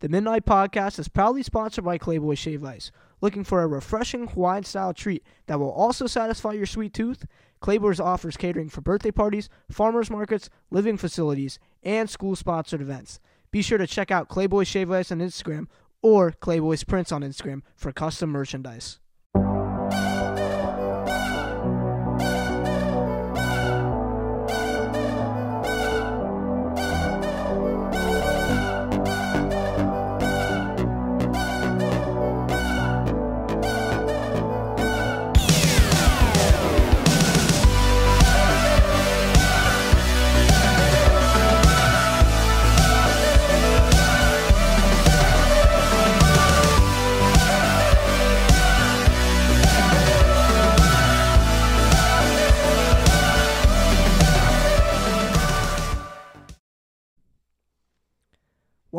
The MidKnight Podcast is proudly sponsored by Clayboy Shave Ice. Looking for a refreshing Hawaiian style treat that will also satisfy your sweet tooth? Clayboys offers catering for birthday parties, farmers markets, living facilities, and school sponsored events. Be sure to check out Clayboy Shave Ice on Instagram or Clayboy's Prints on Instagram for custom merchandise.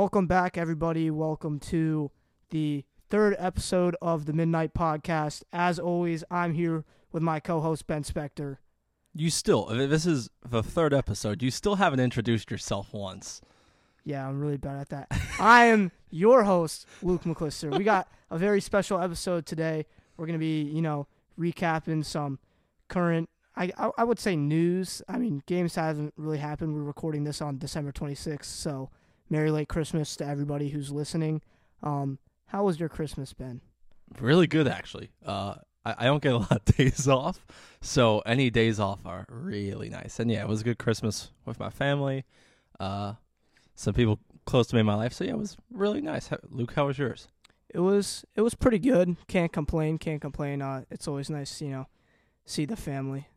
Welcome back, everybody. Welcome to the third episode of the MidKnight Podcast. As always, I'm here with my co host, Ben Spector. You still, uh, this is the third episode, you still haven't introduced yourself once. Yeah, I'm really bad at that. I am your host, Luke McLister. We got a very special episode today. We're going to be, you know, recapping some current, I, I, I would say news. I mean, games haven't really happened. We're recording this on December 26th, so Merry late Christmas to everybody who's listening. Um, how was your Christmas, Ben? Really good, actually. Uh, I, I don't get a lot of days off, so any days off are really nice. And yeah, it was a good Christmas with my family. Uh, some people close to me in my life, so yeah, it was really nice. How, Luke, how was yours? It was it was pretty good. Can't complain. Can't complain. Uh, it's always nice, you know, see the family.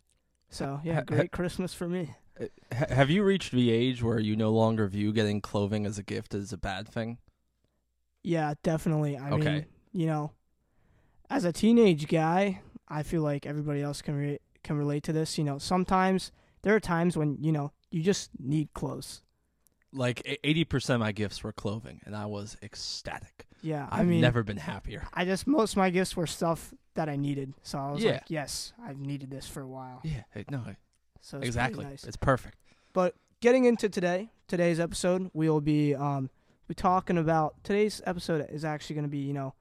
So yeah, great Christmas for me. Uh, ha- have you reached the age where you no longer view getting clothing as a gift as a bad thing? Yeah, definitely. I Okay. mean, you know, as a teenage guy, I feel like everybody else can re- can relate to this. You know, sometimes there are times when you know you just need clothes. Like eighty percent of my gifts were clothing, and I was ecstatic. Yeah, I've I mean, never been happier. I just most of my gifts were stuff that I needed. So I was Yeah. like, yes, I've needed this for a while. Yeah, no, So it's exactly. nice. It's perfect. But getting into today, today's episode, we'll be um we talking about today's episode is actually going to be you know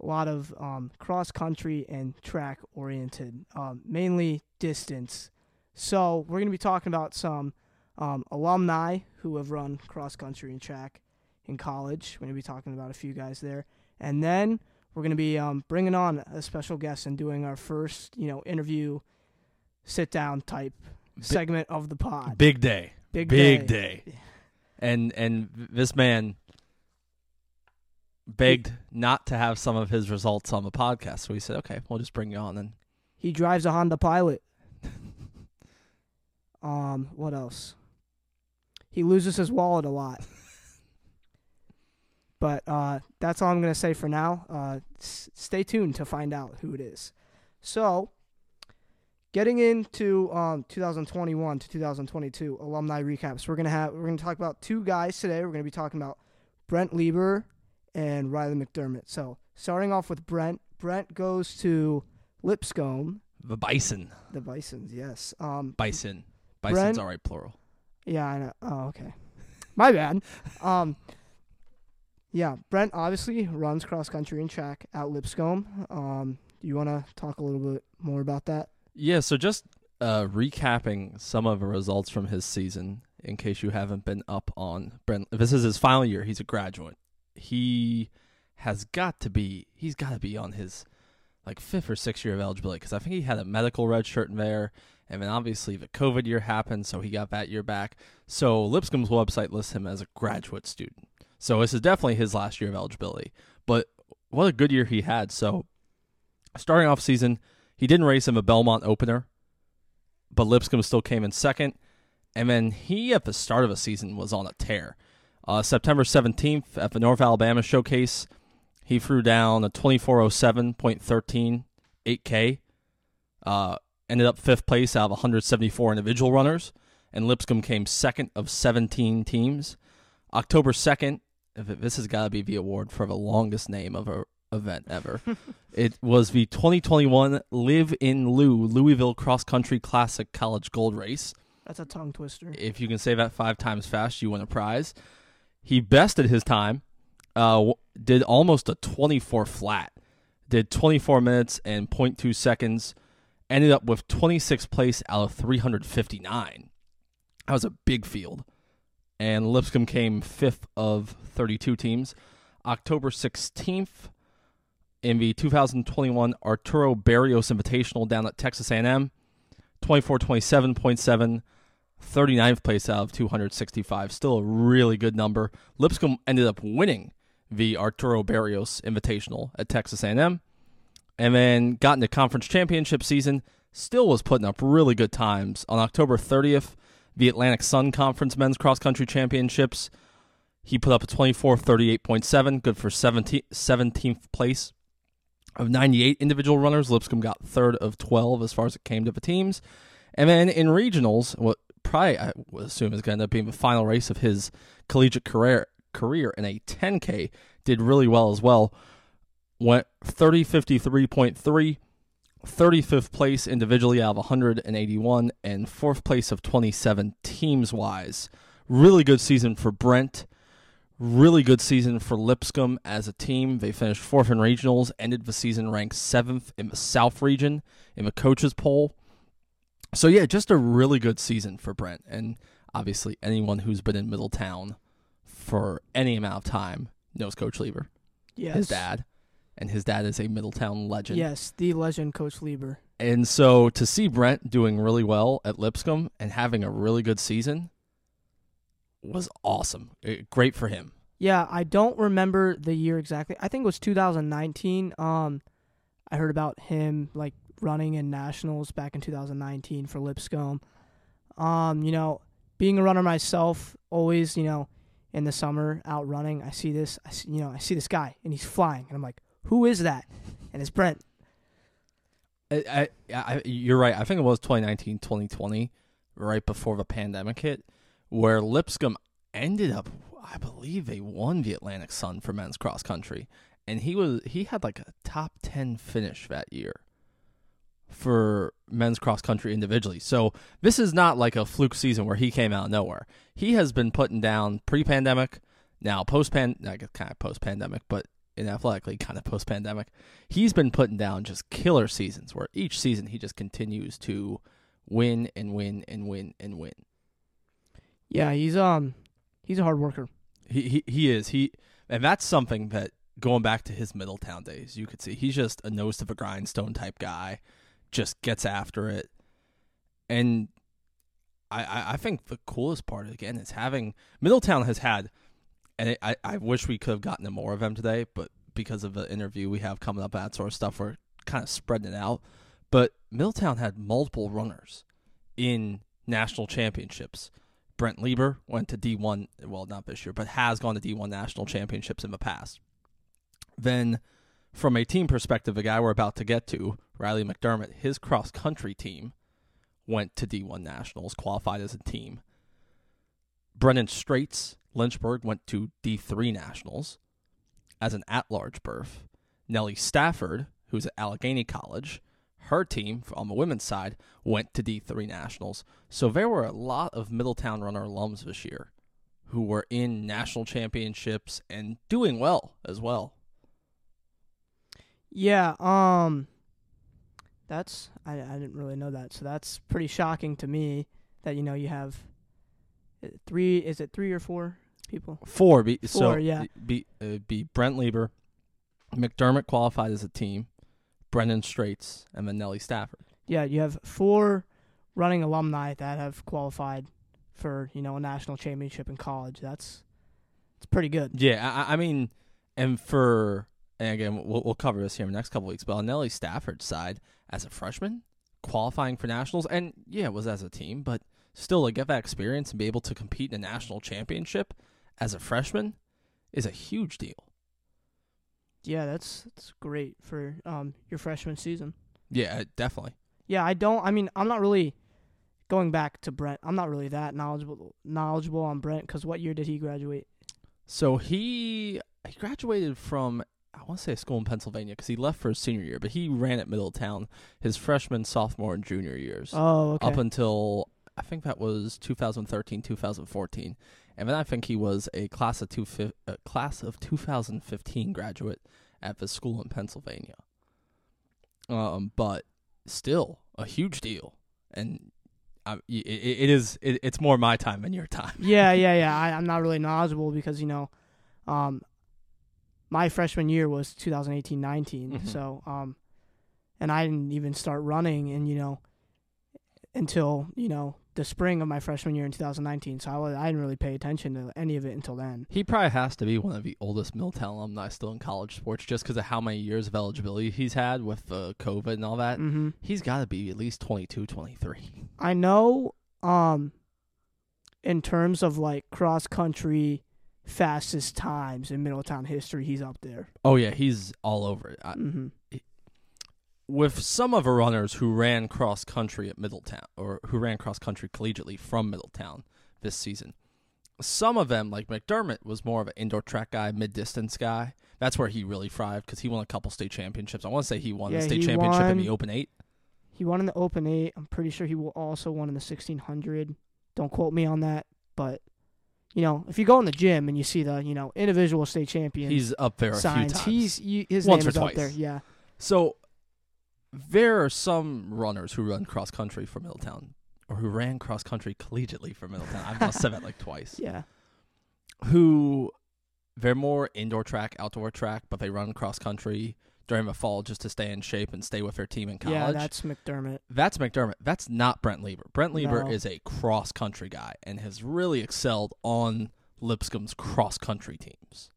a lot of um cross country and track oriented, um mainly distance. So we're going to be talking about some um alumni who have run cross country and track in college. We're going to be talking about a few guys there, and then we're going to be um bringing on a special guest and doing our first you know interview sit down type segment of the pod. Big day. Big, big day. day. And and this man begged not to have some of his results on the podcast, so he said, "Okay, we'll just bring you on." And He drives a Honda Pilot. um, what else? He loses his wallet a lot. but uh, that's all I'm gonna say for now. Uh, s- stay tuned to find out who it is. So, getting into um 2021 to 2022 alumni recaps, we're gonna have we're gonna talk about two guys today. We're gonna be talking about Brent Lieber and Riley McDermott. So, starting off with Brent. Brent goes to Lipscomb, the bison, the Bisons. Yes. Um. bison, bison's Brent- all right, plural. Yeah, I know. Oh, okay. My bad. Um. Yeah, Brent obviously runs cross country and track at Lipscomb. Um. Do you want to talk a little bit more about that? Yeah, so just uh, recapping some of the results from his season, in case you haven't been up on Brent. This is his final year. He's a graduate. He has got to be. He's got to be on his like fifth or sixth year of eligibility because I think he had a medical red shirt in there, and then obviously the COVID year happened, so he got that year back. So Lipscomb's website lists him as a graduate student. So this is definitely his last year of eligibility. But what a good year he had. So starting off season, he didn't race in the Belmont opener, but Lipscomb still came in second. And then he, at the start of the season, was on a tear. Uh, September 17th at the North Alabama Showcase, he threw down a 2407.13 8K. Uh, ended up fifth place out of 174 individual runners, and Lipscomb came second of 17 teams. October 2nd, if it- this has got to be the award for the longest name of a event ever. it was the 2021 Live in Lou Louisville Cross Country Classic College Gold Race. That's a tongue twister. If you can say that five times fast, you win a prize. He bested his time uh, did almost a 24 flat. Did 24 minutes and 0.2 seconds. Ended up with 26th place out of 359. That was a big field. And Lipscomb came fifth of 32 teams. October 16th in the 2021 Arturo Barrios Invitational down at Texas A&M. 24 27.7 39th place out of 265 still a really good number. Lipscomb ended up winning the arturo barrios invitational at texas a&m and then got into conference championship season still was putting up really good times. On october 30th the atlantic sun conference men's cross country championships he put up a 24 38.7 good for 17, 17th place of 98 individual runners lipscomb got third of 12 as far as it came to the teams. And then in regionals what probably i would assume is going to end up being the final race of his collegiate career career in a 10k did really well as well. Went 30 53.3 35th place individually out of 181 and fourth place of 27 teams wise really good season for brent really good season for lipscomb as a team. They finished fourth in regionals ended the season ranked seventh in the south region in the coaches poll. So yeah just a really good season for brent and obviously anyone who's been in middletown for any amount of time knows coach lieber. Yes. his dad. And his dad is a middletown legend. Yes, the legend, Coach Lieber. and so to see Brent doing really well at Lipscomb and having a really good season was awesome. Eh, Great for him. Yeah, I don't remember the year exactly. I think it was 2019. Um, I heard about him like running in nationals back in 2019 for Lipscomb. Um, you know, being a runner myself, always, you know, in the summer out running, I see this, I see, you know, I see this guy and he's flying, and I'm like, who is that? And it's Brent. I, I, I, you're right. I think it was 2019, 2020, right before the pandemic hit, where Lipscomb ended up. I believe they won the Atlantic Sun for men's cross country, and he was he had like a top 10 finish that year for men's cross country individually. So this is not like a fluke season where he came out of nowhere. He has been putting down pre-pandemic, now post-pan, I guess kind of post-pandemic, but in athletically kind of post-pandemic. He's been putting down just killer seasons where each season he just continues to win and win and win and win. Yeah, he's um, he's a hard worker. He he, he is he, and that's something that going back to his Middletown days, you could see he's just a nose to the grindstone type guy, just gets after it, and I I, I think the coolest part again is having Middletown has had, and it, I I wish we could have gotten more of them today, but because of the interview we have coming up, that sort of stuff, we're kind of spreading it out. But Middletown had multiple runners in national championships. Brent Lieber went to D1, well, not this year, but has gone to D1 national championships in the past. Then, from a team perspective, the guy we're about to get to, Riley McDermott, his cross country team went to D1 nationals, qualified as a team. Brennan Straits, Lynchburg, went to D3 nationals as an at large berth. Nellie Stafford, who's at Allegheny College, her team on the women's side went to D3 nationals. So there were a lot of Middletown Runner alums this year who were in national championships and doing well as well. Yeah, um that's I I didn't really know that. So that's pretty shocking to me that you know you have uh, three is it 3 or 4 people? Four, be, so Four, yeah. be uh, be Brent Lieber, McDermott qualified as a team, Brendan Straits, and then Nellie Stafford. Yeah, you have four running alumni that have qualified for, you know, a national championship in college. That's it's pretty good. Yeah, I, I mean, and for and again, we'll, we'll cover this here in the next couple weeks. But on Nellie Stafford's side, as a freshman, qualifying for nationals, and yeah, it was as a team, but still to get that experience and be able to compete in a national championship as a freshman is a huge deal. Yeah, that's that's great for um your freshman season. Yeah, definitely. Yeah, I don't. I mean, I'm not really going back to Brent. I'm not really that knowledgeable knowledgeable on Brent because what year did he graduate? So he he graduated from I want to say a school in Pennsylvania because he left for his senior year, but he ran at Middletown his freshman, sophomore, and junior years Oh, okay. up until I think that was 2013, 2014, and then I think he was a class of two fi- a class of 2015 graduate at the school in Pennsylvania. Um, but still a huge deal, and I, it, it is it, it's more my time than your time. Yeah, yeah, yeah. I, I'm not really knowledgeable because you know, um, my freshman year was 2018-19. Mhm. So, um, and I didn't even start running, and you know, until you know the spring of my freshman year in 2019. So I was, I didn't really pay attention to any of it until then. He probably has to be one of the oldest Milltown alumni still in college sports, just because of how many years of eligibility he's had with uh, COVID and all that. hmm He's got to be at least 22, 23. I know, um, in terms of like cross country fastest times in Middletown history, he's up there. Oh yeah, he's all over it. I, hmm with some of the runners who ran cross country at Middletown or who ran cross country collegiately from Middletown this season. Some of them, like McDermott, was more of an indoor track guy, mid distance guy. That's where he really thrived because he won a couple state championships. I want to say he won Yeah, the state championship in the Open Eight. He won in the Open Eight. I'm pretty sure he will also won in the 1600. Don't quote me on that, but you know, if you go in the gym and you see the you know individual state champion He's up there a few signs, times. he's you, his Once name or is up there. Yeah, So there are some runners who run cross country for Middletown or who ran cross country collegiately for Middletown. I've now said that like twice. yeah, Who they're more indoor track, outdoor track, but they run cross country during the fall just to stay in shape and stay with their team in college. yeah. That's McDermott. That's McDermott. That's not Brent Lieber. Brent Lieber No. is a cross country guy and has really excelled on Lipscomb's cross country teams.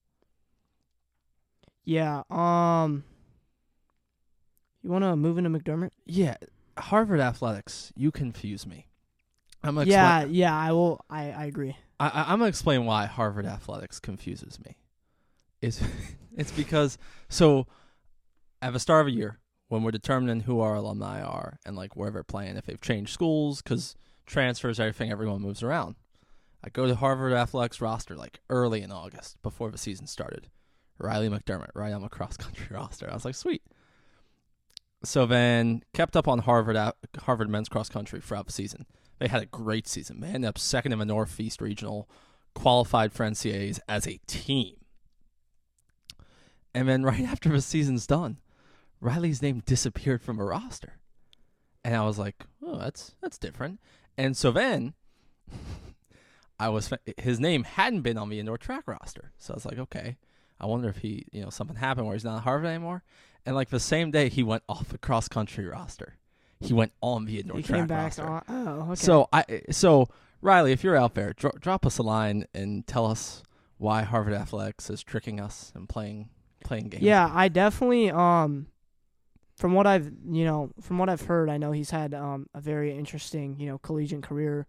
Yeah. Um. You want to move into McDermott? Yeah, Harvard athletics, you confuse me. I'm gonna Yeah, explain- yeah. I will. I I agree. I, I'm gonna explain why Harvard athletics confuses me. It's it's because so at the start of a year when we're determining who our alumni are and like where they're playing, if they've changed schools, because transfers, everything, everyone moves around. I go to Harvard athletics roster like early in August before the season started. Riley McDermott, right on the cross country roster. I was like, sweet. So then kept up on Harvard Harvard men's cross country throughout the season. They had a great season. They ended up second in the Northeast Regional, qualified for NCAAs as a team. And then right after the season's done, Riley's name disappeared from a roster. And I was like, "Oh, that's that's different." And so then I was his name hadn't been on the indoor track roster. So I was like, "Okay, I wonder if he, you know, something happened where he's not at Harvard anymore." And like the same day he went off the cross country roster. He went on the indoor He track came back. roster. On, oh, okay. So I so Riley, if you're out there, dro- drop us a line and tell us why Harvard Athletics is tricking us and playing playing games. Yeah, I definitely um from what I've you know, from what I've heard, I know he's had um a very interesting, you know, collegiate career.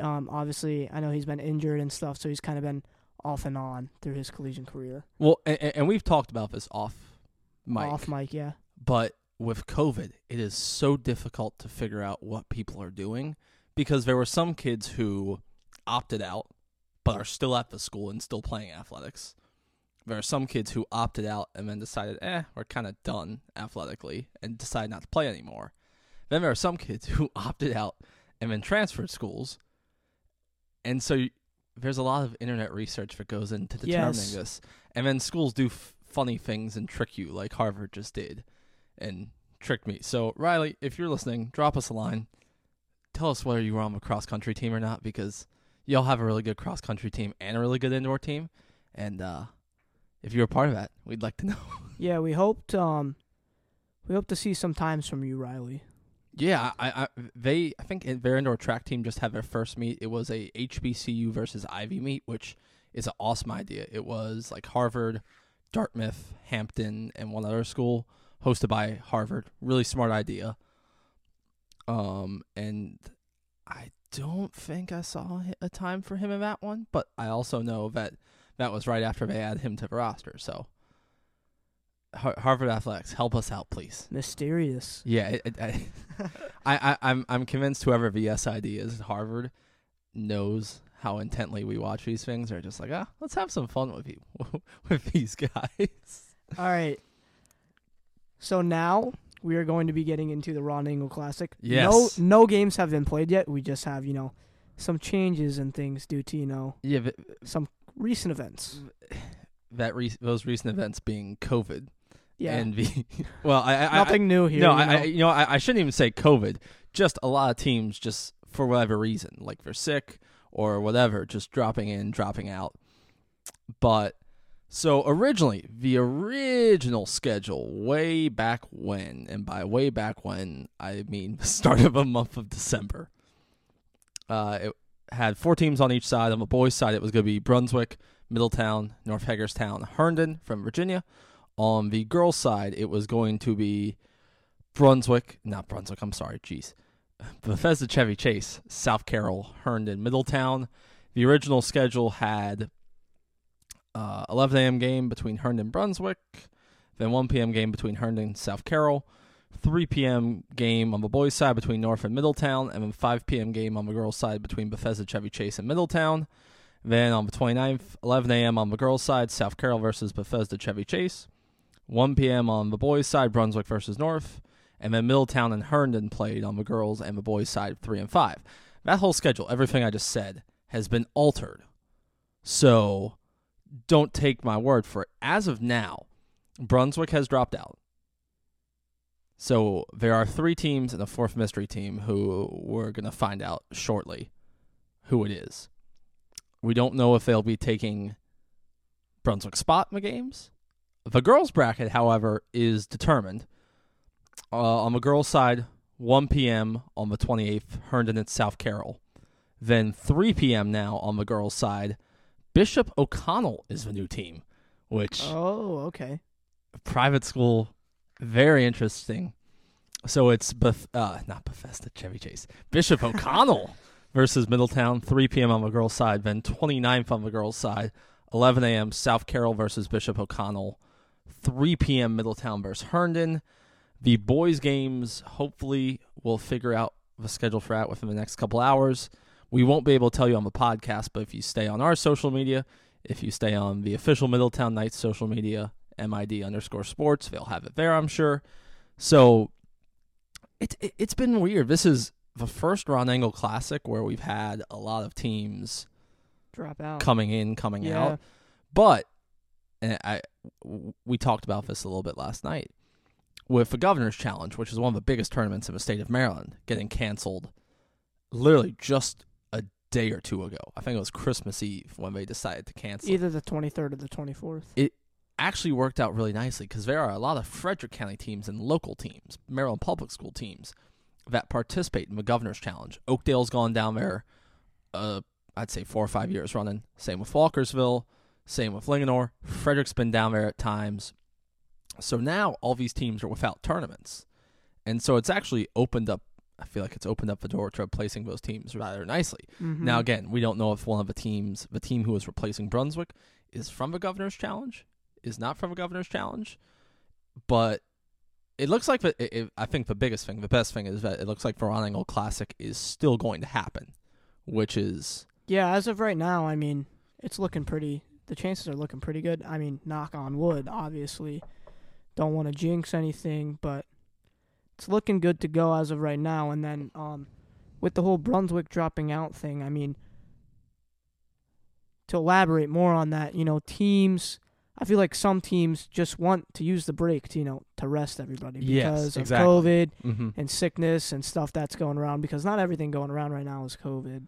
Um obviously I know he's been injured and stuff, so he's kind of been off and on through his collegiate career. Well, and, and we've talked about this off mic, Off mic, yeah. but with COVID, it is so difficult to figure out what people are doing because there were some kids who opted out but are still at the school and still playing athletics. There are some kids who opted out and then decided, eh, we're kind of done athletically and decided not to play anymore. Then there are some kids who opted out and then transferred schools. And so there's a lot of internet research that goes into determining Yes. this. And then schools do f- funny things and trick you, like Harvard just did and tricked me. So, Riley, if you're listening, drop us a line. Tell us whether you were on the cross country team or not because y'all have a really good cross country team and a really good indoor team. And uh, if you're a part of that, we'd like to know. Yeah, we hoped um we hope to see some times from you, Riley. Yeah, I, I they I think in- their indoor track team just had their first meet. It was a HBCU versus Ivy meet, which is an awesome idea. It was like Harvard, Dartmouth, Hampton, and one other school hosted by Harvard. Really smart idea. Um, and I don't think I saw a time for him in that one, but I also know that that was right after they added him to the roster. So, Har- Harvard Athletics, help us out, please. Mysterious. Yeah, it, I, I, I, I'm I'm convinced whoever the SID is at Harvard knows how intently we watch these things. They're just like, ah, let's have some fun with you with these guys. All right. So now we are going to be getting into the Ron Engel Classic. Yes. No no games have been played yet. We just have, you know, some changes and things due to you know Yeah, but some recent events. that re- those recent events being COVID Yeah, and the well, I, I nothing new here. no, you know? I you know I, I shouldn't even say COVID. Just a lot of teams just for whatever reason, like they're sick or whatever, just dropping in, dropping out. But so originally, the original schedule, way back when, and by way back when, I mean the start of a month of December. Uh, it had four teams on each side. On the boys' side, it was going to be Brunswick, Middletown, North Hagerstown, Herndon from Virginia. On the girls' side, it was going to be Brunswick, not Brunswick, I'm sorry, jeez. Bethesda Chevy Chase, South Carroll, Herndon, Middletown. The original schedule had uh, 11 a.m. game between Herndon Brunswick, then 1 p.m. game between Herndon South Carroll, 3 p.m. game on the boys' side between North and Middletown, and then 5 p.m. game on the girls' side between Bethesda Chevy Chase and Middletown. Then on the 29th, 11 a.m. on the girls' side, South Carroll versus Bethesda Chevy Chase. 1 p.m. on the boys' side, Brunswick versus North. And then Middletown and Herndon played on the girls' and the boys' side, 3 and 5. That whole schedule, everything I just said, has been altered. So don't take my word for it. As of now, Brunswick has dropped out. So there are three teams and a fourth mystery team who we're going to find out shortly who it is. We don't know if they'll be taking Brunswick spot in the games. The girls' bracket, however, is determined. Uh, on the girls' side, 1 p.m. on the 28th, Herndon at South Carroll. Then 3 p.m. now on the girls' side, Bishop O'Connell is the new team, which oh, okay. private school, very interesting. So it's Beth, uh, not Bethesda, Chevy Chase, Bishop O'Connell versus Middletown, 3 p.m. on the girls' side. Then 29th on the girls' side, 11 a.m. South Carroll versus Bishop O'Connell, 3 p.m. Middletown versus Herndon. The boys' games, hopefully, we'll figure out the schedule for that within the next couple hours. We won't be able to tell you on the podcast, but if you stay on our social media, if you stay on the official Middletown Knights social media, MID underscore sports, they'll have it there, I'm sure. So it, it, it's been weird. This is the first Ron Angle Classic where we've had a lot of teams Drop out. coming in, coming yeah. out. But and I we talked about this a little bit last night with the Governor's Challenge, which is one of the biggest tournaments in the state of Maryland, getting canceled literally just a day or two ago. I think it was Christmas Eve when they decided to cancel. Either the 23rd or the 24th. It Actually worked out really nicely because there are a lot of Frederick County teams and local teams, Maryland public school teams that participate in the Governor's Challenge. Oakdale's gone down there, uh, I'd say four or five years running. Same with Walkersville. Same with Linganore. Frederick's been down there at times. So now all these teams are without tournaments. And so it's actually opened up, I feel like it's opened up the door to replacing those teams rather nicely. Mhm. Now, again, we don't know if one of the teams, the team who is replacing Brunswick, is from the Governor's Challenge, is not from the Governor's Challenge. But it looks like, the, it, it- I think the biggest thing, the best thing is that it looks like the Ron Angle Classic is still going to happen, which is Yeah, as of right now, I mean, it's looking pretty. The chances are looking pretty good. I mean, knock on wood, obviously. Don't want to jinx anything, but it's looking good to go as of right now. And then, um, with the whole Brunswick dropping out thing, I mean, to elaborate more on that, you know, teams. I feel like some teams just want to use the break to, you know, to rest everybody Yes, because of. COVID mm-hmm. and sickness and stuff that's going around. Because not everything going around right now is COVID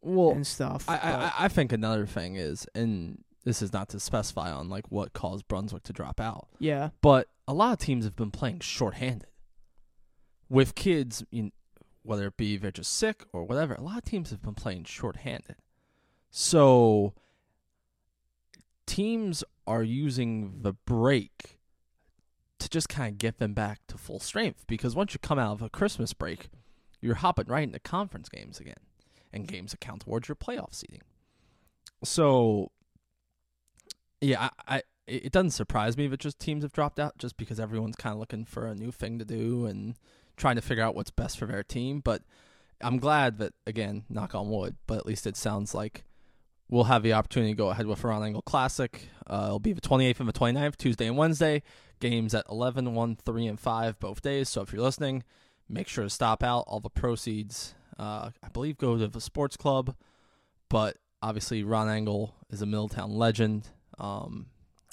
well. and stuff. I, I I think another thing is, and this is not to specify on like what caused Brunswick to drop out, yeah. but a lot of teams have been playing shorthanded with kids. You know, whether it be they're just sick or whatever, a lot of teams have been playing shorthanded. So teams are using the break to just kind of get them back to full strength because once you come out of a Christmas break, you're hopping right into conference games again and games that count towards your playoff seeding. So, yeah, I, I it doesn't surprise me that just teams have dropped out just because everyone's kind of looking for a new thing to do and trying to figure out what's best for their team. But I'm glad that again, knock on wood, but at least it sounds like we'll have the opportunity to go ahead with Ron Angle Classic. Uh, it'll be the 28th and the 29th, Tuesday and Wednesday. Games at 11, 1, 3, and 5 both days. So if you're listening, make sure to stop out. All the proceeds Uh, I believe go to the sports club, but obviously Ron Angle is a Middletown legend. Um,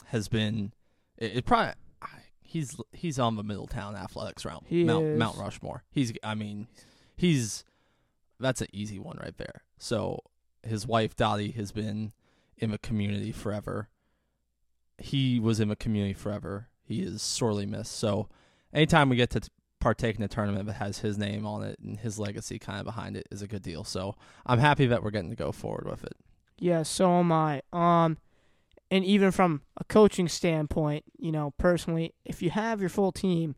has been it, it probably he's he's on the Middletown athletics round. He Mount is. Mount Rushmore. He's I mean he's that's an easy one right there. So his wife Dottie has been in the community forever. He was in the community forever. He is sorely missed. So anytime we get to t- partake in a tournament that has his name on it and his legacy kind of behind it is a good deal. So I'm happy that we're getting to go forward with it. Yeah, so am I. Um, and even from a coaching standpoint, you know, personally, if you have your full team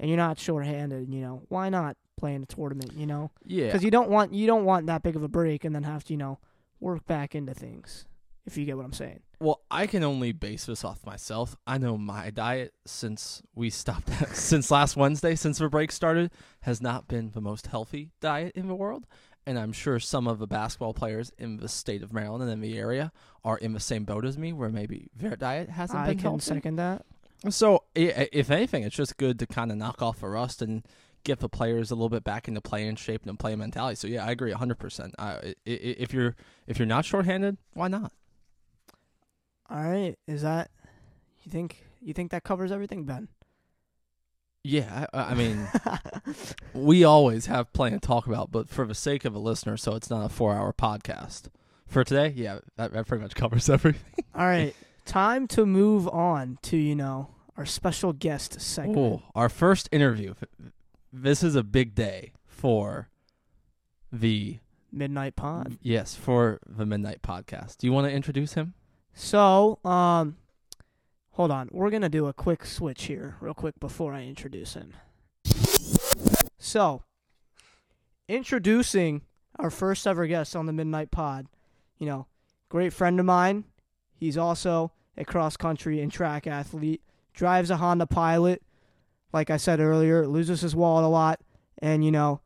and you're not shorthanded, you know, why not play in a tournament? You know, Yeah. because you don't want you don't want that big of a break and then have to you know work back into things. If you get what I'm saying. Well, I can only base this off myself. I know my diet since we stopped since last Wednesday, since the break started, has not been the most healthy diet in the world. And I'm sure some of the basketball players in the state of Maryland and in the area are in the same boat as me, where maybe their diet hasn't I been can healthy. second that. So, if anything, it's just good to kind of knock off the rust and get the players a little bit back into playing shape and playing mentality. So, yeah, I agree 100%. Uh, i- i- if you're if you're not shorthanded, why not? All right, is that you think you think that covers everything, Ben? Yeah, I, I mean, we always have plenty to talk about, but for the sake of a listener, so it's not a four-hour podcast. For today, yeah, that, that pretty much covers everything. All right, time to move on to you know our special guest segment. Oh, our first interview. This is a big day for the MidKnight Pod. yes for the MidKnight Podcast. Do you want to introduce him? So, um, hold on. We're gonna do a quick switch here, real quick, before I introduce him. So, introducing our first ever guest on the MidKnight Pod. You know, great friend of mine. He's also a cross country and track athlete. Drives a Honda Pilot. Like I said earlier, loses his wallet a lot, and you know,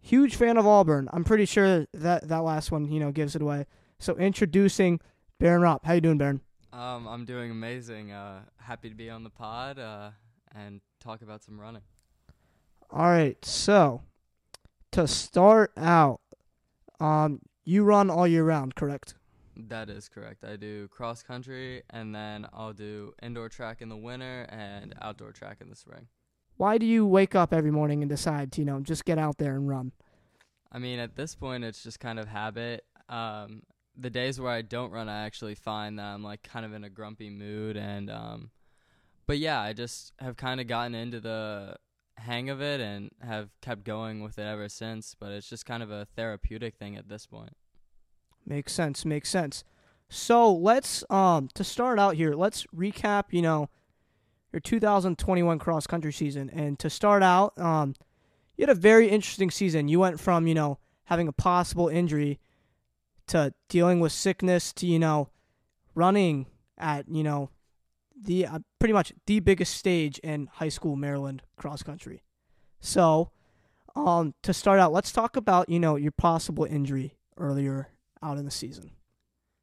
huge fan of Auburn. I'm pretty sure that that last one, you know, gives it away. So introducing Baron Ropp. How you doing, Baron? Um, I'm doing amazing. Uh, happy to be on the pod uh, and talk about some running. All right. So to start out, um, you run all year round, correct? That is correct. I do cross country and then I'll do indoor track in the winter and outdoor track in the spring. Why do you wake up every morning and decide to, you know, just get out there and run? I mean, at this point, it's just kind of habit. Um, the days where I don't run, I actually find that I'm like kind of in a grumpy mood, and um, but yeah, I just have kind of gotten into the hang of it and have kept going with it ever since. But it's just kind of a therapeutic thing at this point. Makes sense. Makes sense. So let's um to start out here, let's recap. You know, your 2021 cross country season, and to start out, um, you had a very interesting season. You went from you know having a possible injury to dealing with sickness to you know running at you know the uh, pretty much the biggest stage in high school Maryland cross country. So, um, to start out, let's talk about you know your possible injury earlier out in the season.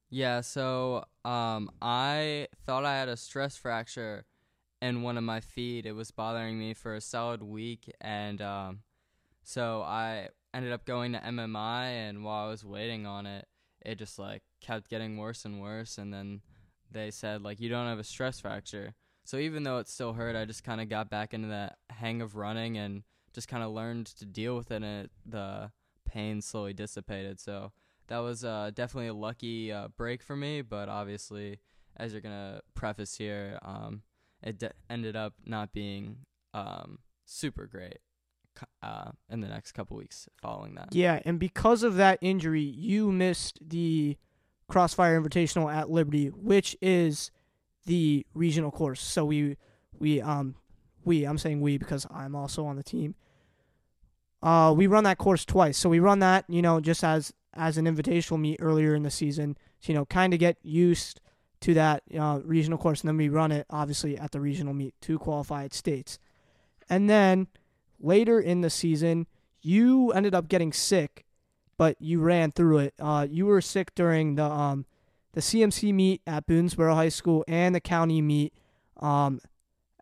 Yeah, so um, I thought I had a stress fracture in one of my feet. It was bothering me for a solid week, and um, so I ended up going to MMI. And while I was waiting on it, it just like kept getting worse and worse. And then they said like you don't have a stress fracture. So even though it still hurt, I just kind of got back into that hang of running and just kind of learned to deal with it. And it, the pain slowly dissipated. So that was uh, definitely a lucky uh, break for me. But obviously, as you're gonna preface here, um, it de- ended up not being um, super great uh, in the next couple weeks following that. Yeah, and because of that injury, you missed the Crossfire Invitational at Liberty, which is the regional course. So we we um we I'm saying we because I'm also on the team. Uh we run that course twice. So we run that, you know, just as as an invitational meet earlier in the season to you know kind of get used to that uh, regional course and then we run it obviously at the regional meet to qualified states. And then later in the season, you ended up getting sick, but you ran through it. Uh, you were sick during the um, the CMC meet at Boonsboro High School and the county meet um,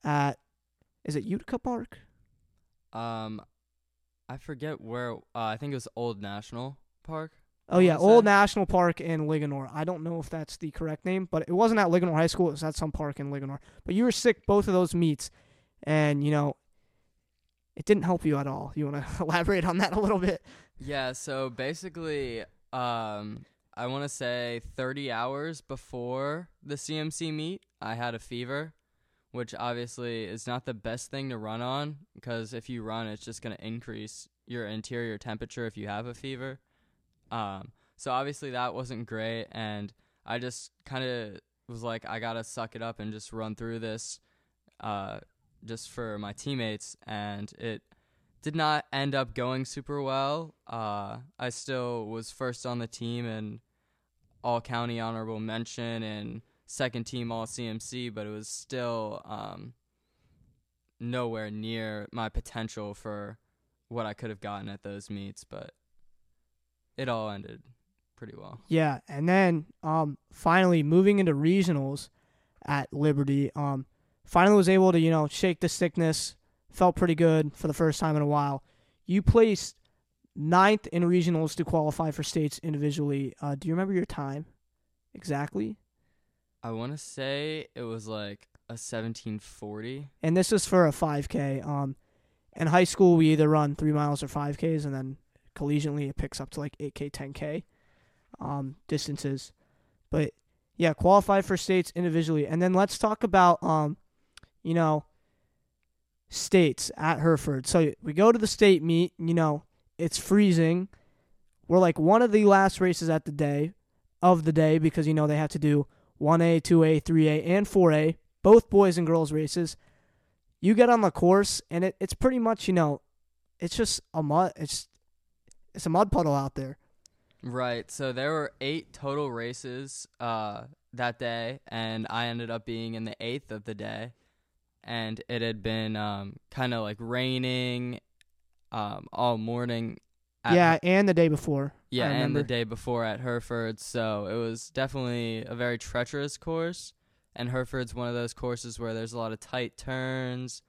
at is it Utica Park? Um, I forget where. Uh, I think it was Old National Park. Oh yeah, Old say. National Park in Linganore. I don't know if that's the correct name, but it wasn't at Linganore High School. It was at some park in Linganore. But you were sick both of those meets, and you know, it didn't help you at all. You want to elaborate on that a little bit? Yeah, so basically, um, I want to say 30 hours before the CMC meet, I had a fever, which obviously is not the best thing to run on because if you run, it's just going to increase your interior temperature if you have a fever. Um, so obviously that wasn't great, and I just kind of was like, I gotta suck it up and just run through this, uh, just for my teammates, and it did not end up going super well. Uh, I still was first on the team and all county honorable mention and second team all CMC, but it was still um, nowhere near my potential for what I could have gotten at those meets. But it all ended pretty well. Yeah, and then um, finally moving into regionals at Liberty. Um, finally was able to you know shake the sickness. Felt pretty good for the first time in a while. You placed ninth in regionals to qualify for states individually. Uh, do you remember your time exactly? I want to say it was like a 1740. And this was for a 5K. Um, in high school, we either run three miles or 5Ks, and then collegiately it picks up to like 8K, 10K um, distances. But yeah, qualify for states individually. And then let's talk about, um, you know, states at Hereford. So we go to the state meet, you know, it's freezing. We're like one of the last races at the day of the day because, you know, they have to do 1A, 2A, 3A, and 4A, both boys and girls races. You get on the course and it, it's pretty much, you know, it's just a mud it's it's a mud puddle out there. Right. So there were eight total races uh, that day, and I ended up being in the eighth of the day. And it had been um, kind of like raining um, all morning. at- yeah, and the day before. Yeah, and the day before at Hereford. So it was definitely a very treacherous course. And Hereford's one of those courses where there's a lot of tight turns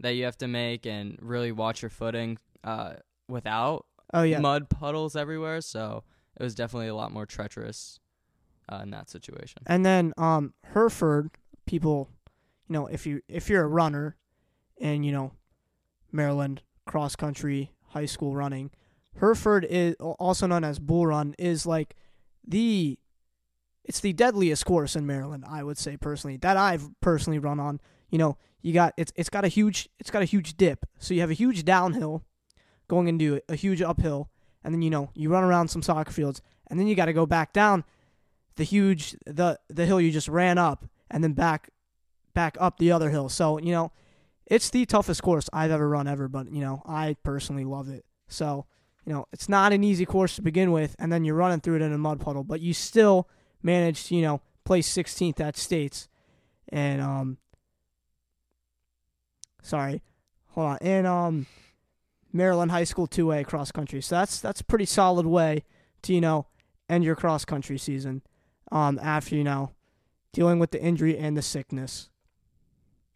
that you have to make and really watch your footing uh, without Oh yeah. mud puddles everywhere. So it was definitely a lot more treacherous uh, in that situation. And then um Hereford people, you know, if you if you're a runner and you know Maryland cross country high school running, Hereford is also known as Bull Run is like the it's the deadliest course in Maryland, I would say personally. That I've personally run on. You know, you got it's it's got a huge it's got a huge dip. So you have a huge downhill going into a huge uphill and then you know, you run around some soccer fields and then you got to go back down the huge the the hill you just ran up and then back back up the other hill. So, you know, it's the toughest course I've ever run ever, but you know, I personally love it. So, you know, it's not an easy course to begin with and then you're running through it in a mud puddle, but you still managed to, you know, place 16th at states and um sorry. Hold on. And um Maryland High School 2A cross country. So that's that's a pretty solid way to, you know, end your cross country season um, after you know dealing with the injury and the sickness.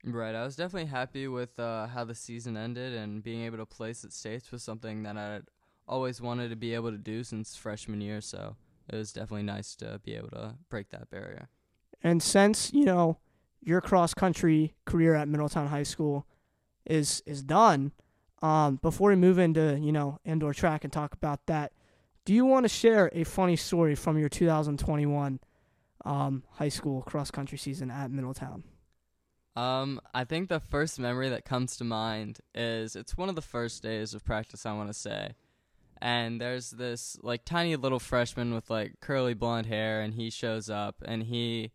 Right. I was definitely happy with uh, how the season ended and being able to place at states was something that I'd always wanted to be able to do since freshman year. So it was definitely nice to be able to break that barrier. And since you know your cross country career at Middletown High School is is done, um, before we move into you know indoor track and talk about that, do you want to share a funny story from your 2021 um, high school cross country season at Middletown? Um, I think the first memory that comes to mind is it's one of the first days of practice, I want to say. And there's this like tiny little freshman with like curly blonde hair, and he shows up, and he,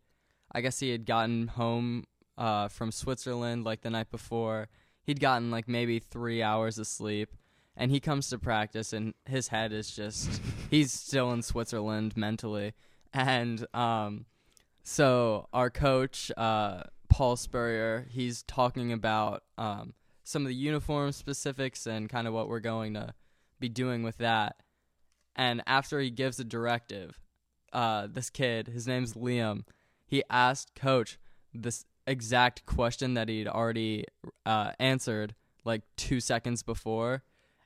I guess he had gotten home uh, from Switzerland like the night before. He'd gotten like maybe three hours of sleep, and he comes to practice, and his head is just, he's still in Switzerland mentally. And um, so our coach, uh, Paul Spurrier, he's talking about um, some of the uniform specifics and kind of what we're going to be doing with that. And after he gives a directive, uh, this kid, his name's Liam, he asked coach this exact question that he'd already uh, answered like two seconds before.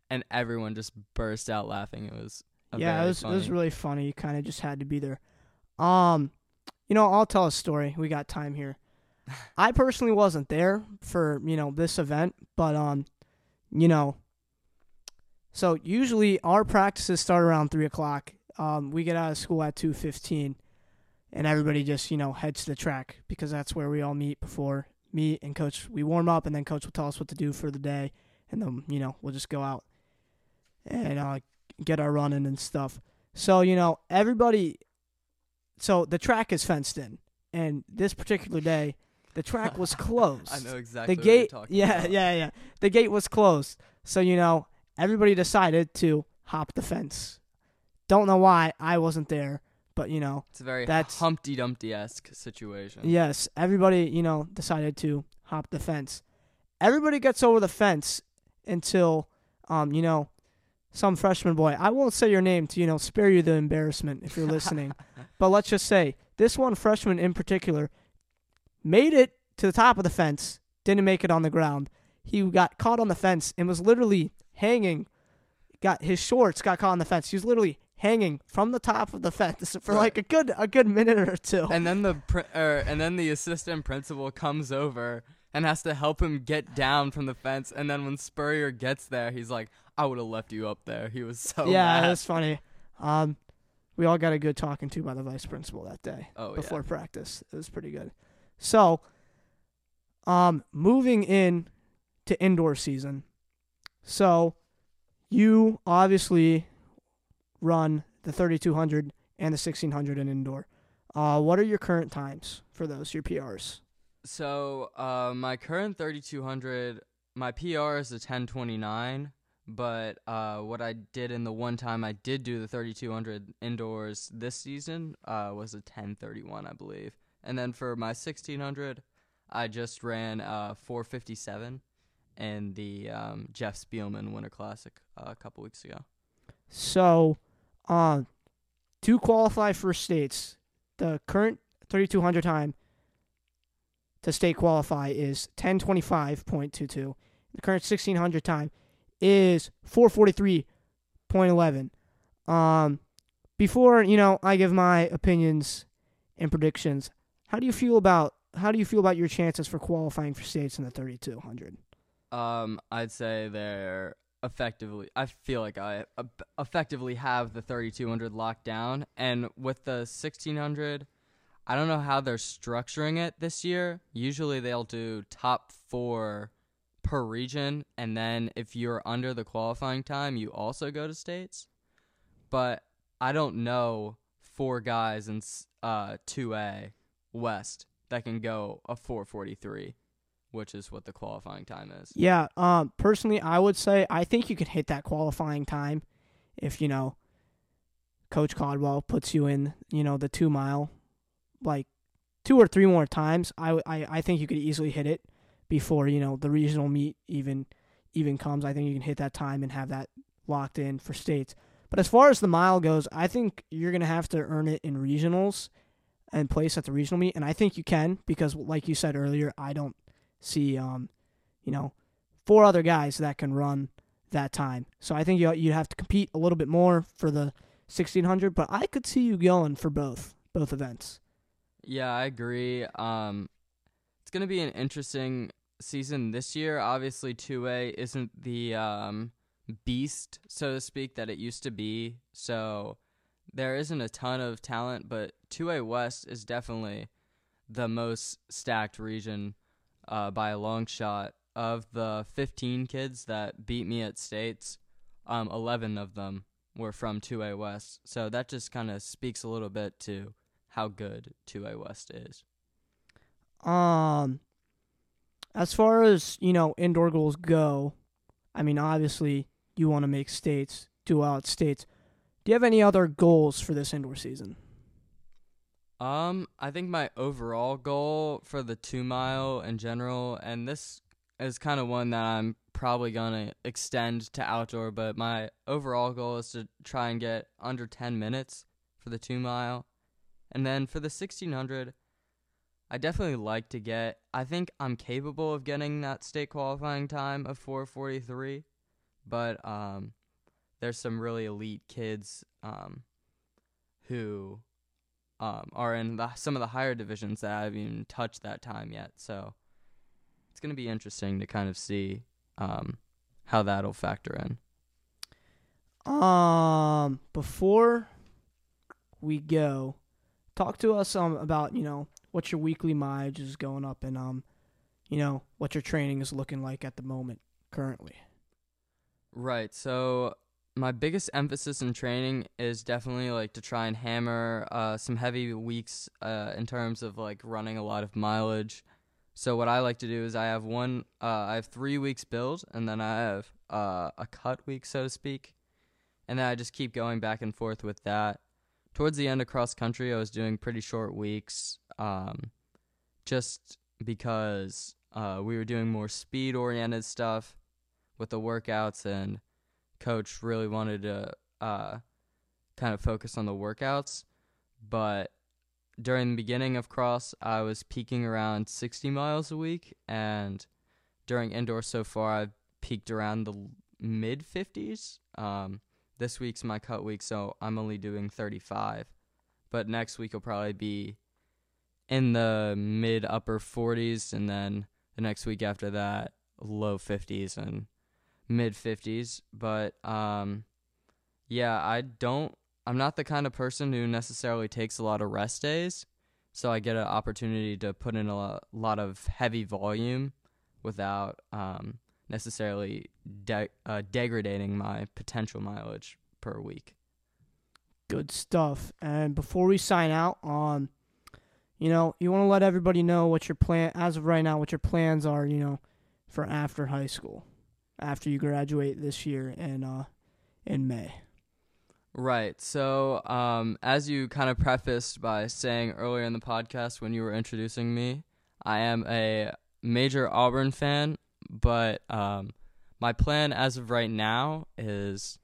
and everyone just burst out laughing. It was a yeah, it was it was really funny. You kind of just had to be there. Um, you know, I'll tell a story. We got time here. I personally wasn't there for you know this event, but um, you know, so usually our practices start around three o'clock. Um, we get out of school at two fifteen, and everybody just you know heads to the track because that's where we all meet before meet and coach. We warm up, and then coach will tell us what to do for the day, and then you know we'll just go out and uh, get our running and stuff. So, you know, everybody so the track is fenced in. And this particular day, the track was closed. I know exactly. the what you're gate talking Yeah, about. yeah, yeah. The gate was closed. So, you know, everybody decided to hop the fence. Don't know why I wasn't there, but you know, It's a very That's- Humpty Dumpty esque situation. Yes, everybody, you know, decided to hop the fence. Everybody gets over the fence until, um, you know, some freshman boy. I won't say your name to, you know, spare you the embarrassment if you're listening. but let's just say this one freshman in particular made it to the top of the fence, didn't make it on the ground. He got caught on the fence and was literally hanging. Got his shorts got caught on the fence. He was literally hanging from the top of the fence for like a good a good minute or two. And then the pr- er, and then the assistant principal comes over and has to help him get down from the fence. And then when Spurrier gets there, he's like, "I would have left you up there." He was so yeah, mad. was funny. Um, we all got a good talking to by the vice principal that day oh before practice. It was pretty good. So, um, moving in to indoor season. So, you obviously run the 3200 and the 1600 in indoor. Uh, what are your current times for those? Your PRs? So, uh, my current 3200, my PR is a 1029, but uh, what I did in the one time I did do the 3200 indoors this season uh, was a 1031, I believe. And then for my 1600, I just ran uh, 457 in the um, Jeff Spielman Winter Classic uh, a couple weeks ago. So, uh, to qualify for states, the current 3200 time to state qualify is 1025.22. The current 1600 time is 443.11. Um, before you know, I give my opinions and predictions. How do you feel about how do you feel about your chances for qualifying for states in the 3200? Um, I'd say they're effectively. I feel like I uh, effectively have the 3200 locked down, and with the 1600, I don't know how they're structuring it this year. Usually they'll do top four per region, and then if you're under the qualifying time, you also go to states. But I don't know four guys in uh 2A West that can go a 443 which is what the qualifying time is. Yeah, um, personally, I would say I think you can hit that qualifying time if you know Coach Caldwell puts you in, you know, the two mile, like two or three more times. I I, I think you could easily hit it before you know the regional meet even even comes. I think you can hit that time and have that locked in for states. But as far as the mile goes, I think you're gonna have to earn it in regionals and place at the regional meet, and I think you can because, like you said earlier, I don't see um, you know, four other guys that can run that time. So I think you you'd have to compete a little bit more for the 1600, but I could see you going for both both events. Yeah, I agree. Um, it's gonna be an interesting season this year. Obviously, two A isn't the um, beast, so to speak, that it used to be. So there isn't a ton of talent, but two A West is definitely the most stacked region uh, by a long shot. Of the 15 kids that beat me at states, um, 11 of them were from 2A West. So that just kind of speaks a little bit to how good 2A West is. Um, as far as you know, indoor goals go, I mean, obviously you want to make states, do at states. Do you have any other goals for this indoor season? Um, I think my overall goal for the two mile in general, and this is kind of one that I'm probably gonna extend to outdoor, but my overall goal is to try and get under 10 minutes for the two mile, and then for the 1600, I definitely like to get. I think I'm capable of getting that state qualifying time of 4:43, but um, there's some really elite kids um, who um, are in the, some of the higher divisions that I haven't even touched that time yet. So it's going to be interesting to kind of see um, how that'll factor in. Um, before we go, talk to us um about you know what your weekly mileage is going up and um, you know what your training is looking like at the moment currently. Right. So my biggest emphasis in training is definitely like to try and hammer uh, some heavy weeks uh, in terms of like running a lot of mileage. So what I like to do is I have one, uh, I have three weeks build, and then I have uh, a cut week, so to speak, and then I just keep going back and forth with that. Towards the end of cross country, I was doing pretty short weeks, um, just because uh, we were doing more speed oriented stuff with the workouts, and coach really wanted to uh, kind of focus on the workouts. But during the beginning of cross, I was peaking around 60 miles a week, and during indoor so far, I've peaked around the mid 50s. Um, this week's my cut week, so I'm only doing 35. But next week will probably be in the mid upper 40s, and then the next week after that, low 50s and mid 50s. But um, yeah, I don't. I'm not the kind of person who necessarily takes a lot of rest days, so I get an opportunity to put in a lot of heavy volume without um, necessarily de- uh, degrading my potential mileage per week. Good stuff. And before we sign out, um, you know, you want to let everybody know what your plan as of right now, what your plans are, you know, for after high school, after you graduate this year in uh in May. Right. So, um, as you kind of prefaced by saying earlier in the podcast when you were introducing me, I am a major Auburn fan, but um, my plan as of right now is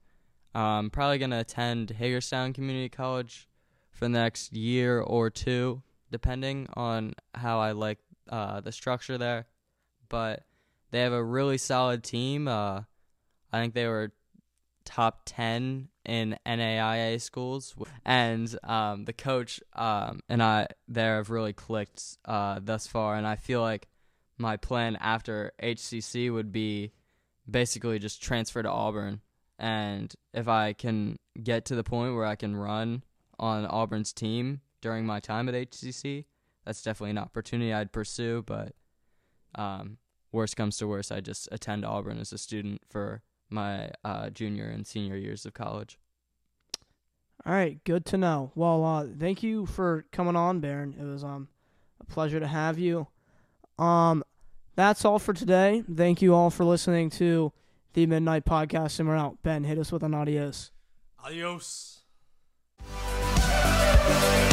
I'm probably going to attend Hagerstown Community College for the next year or two, depending on how I like uh, the structure there. But they have a really solid team. Uh, I think they were top 10 in NAIA schools, and um, the coach um, and I there have really clicked uh, thus far. And I feel like my plan after HCC would be basically just transfer to Auburn. And if I can get to the point where I can run on Auburn's team during my time at HCC, that's definitely an opportunity I'd pursue. But um, worst comes to worst, I just attend Auburn as a student for my uh, junior and senior years of college. All right, good to know. Well, uh, thank you for coming on, Baron. It was um a pleasure to have you. Um, that's all for today. Thank you all for listening to the MidKnight Podcast. And we're out. Ben, hit us with an adios. Adios. Thank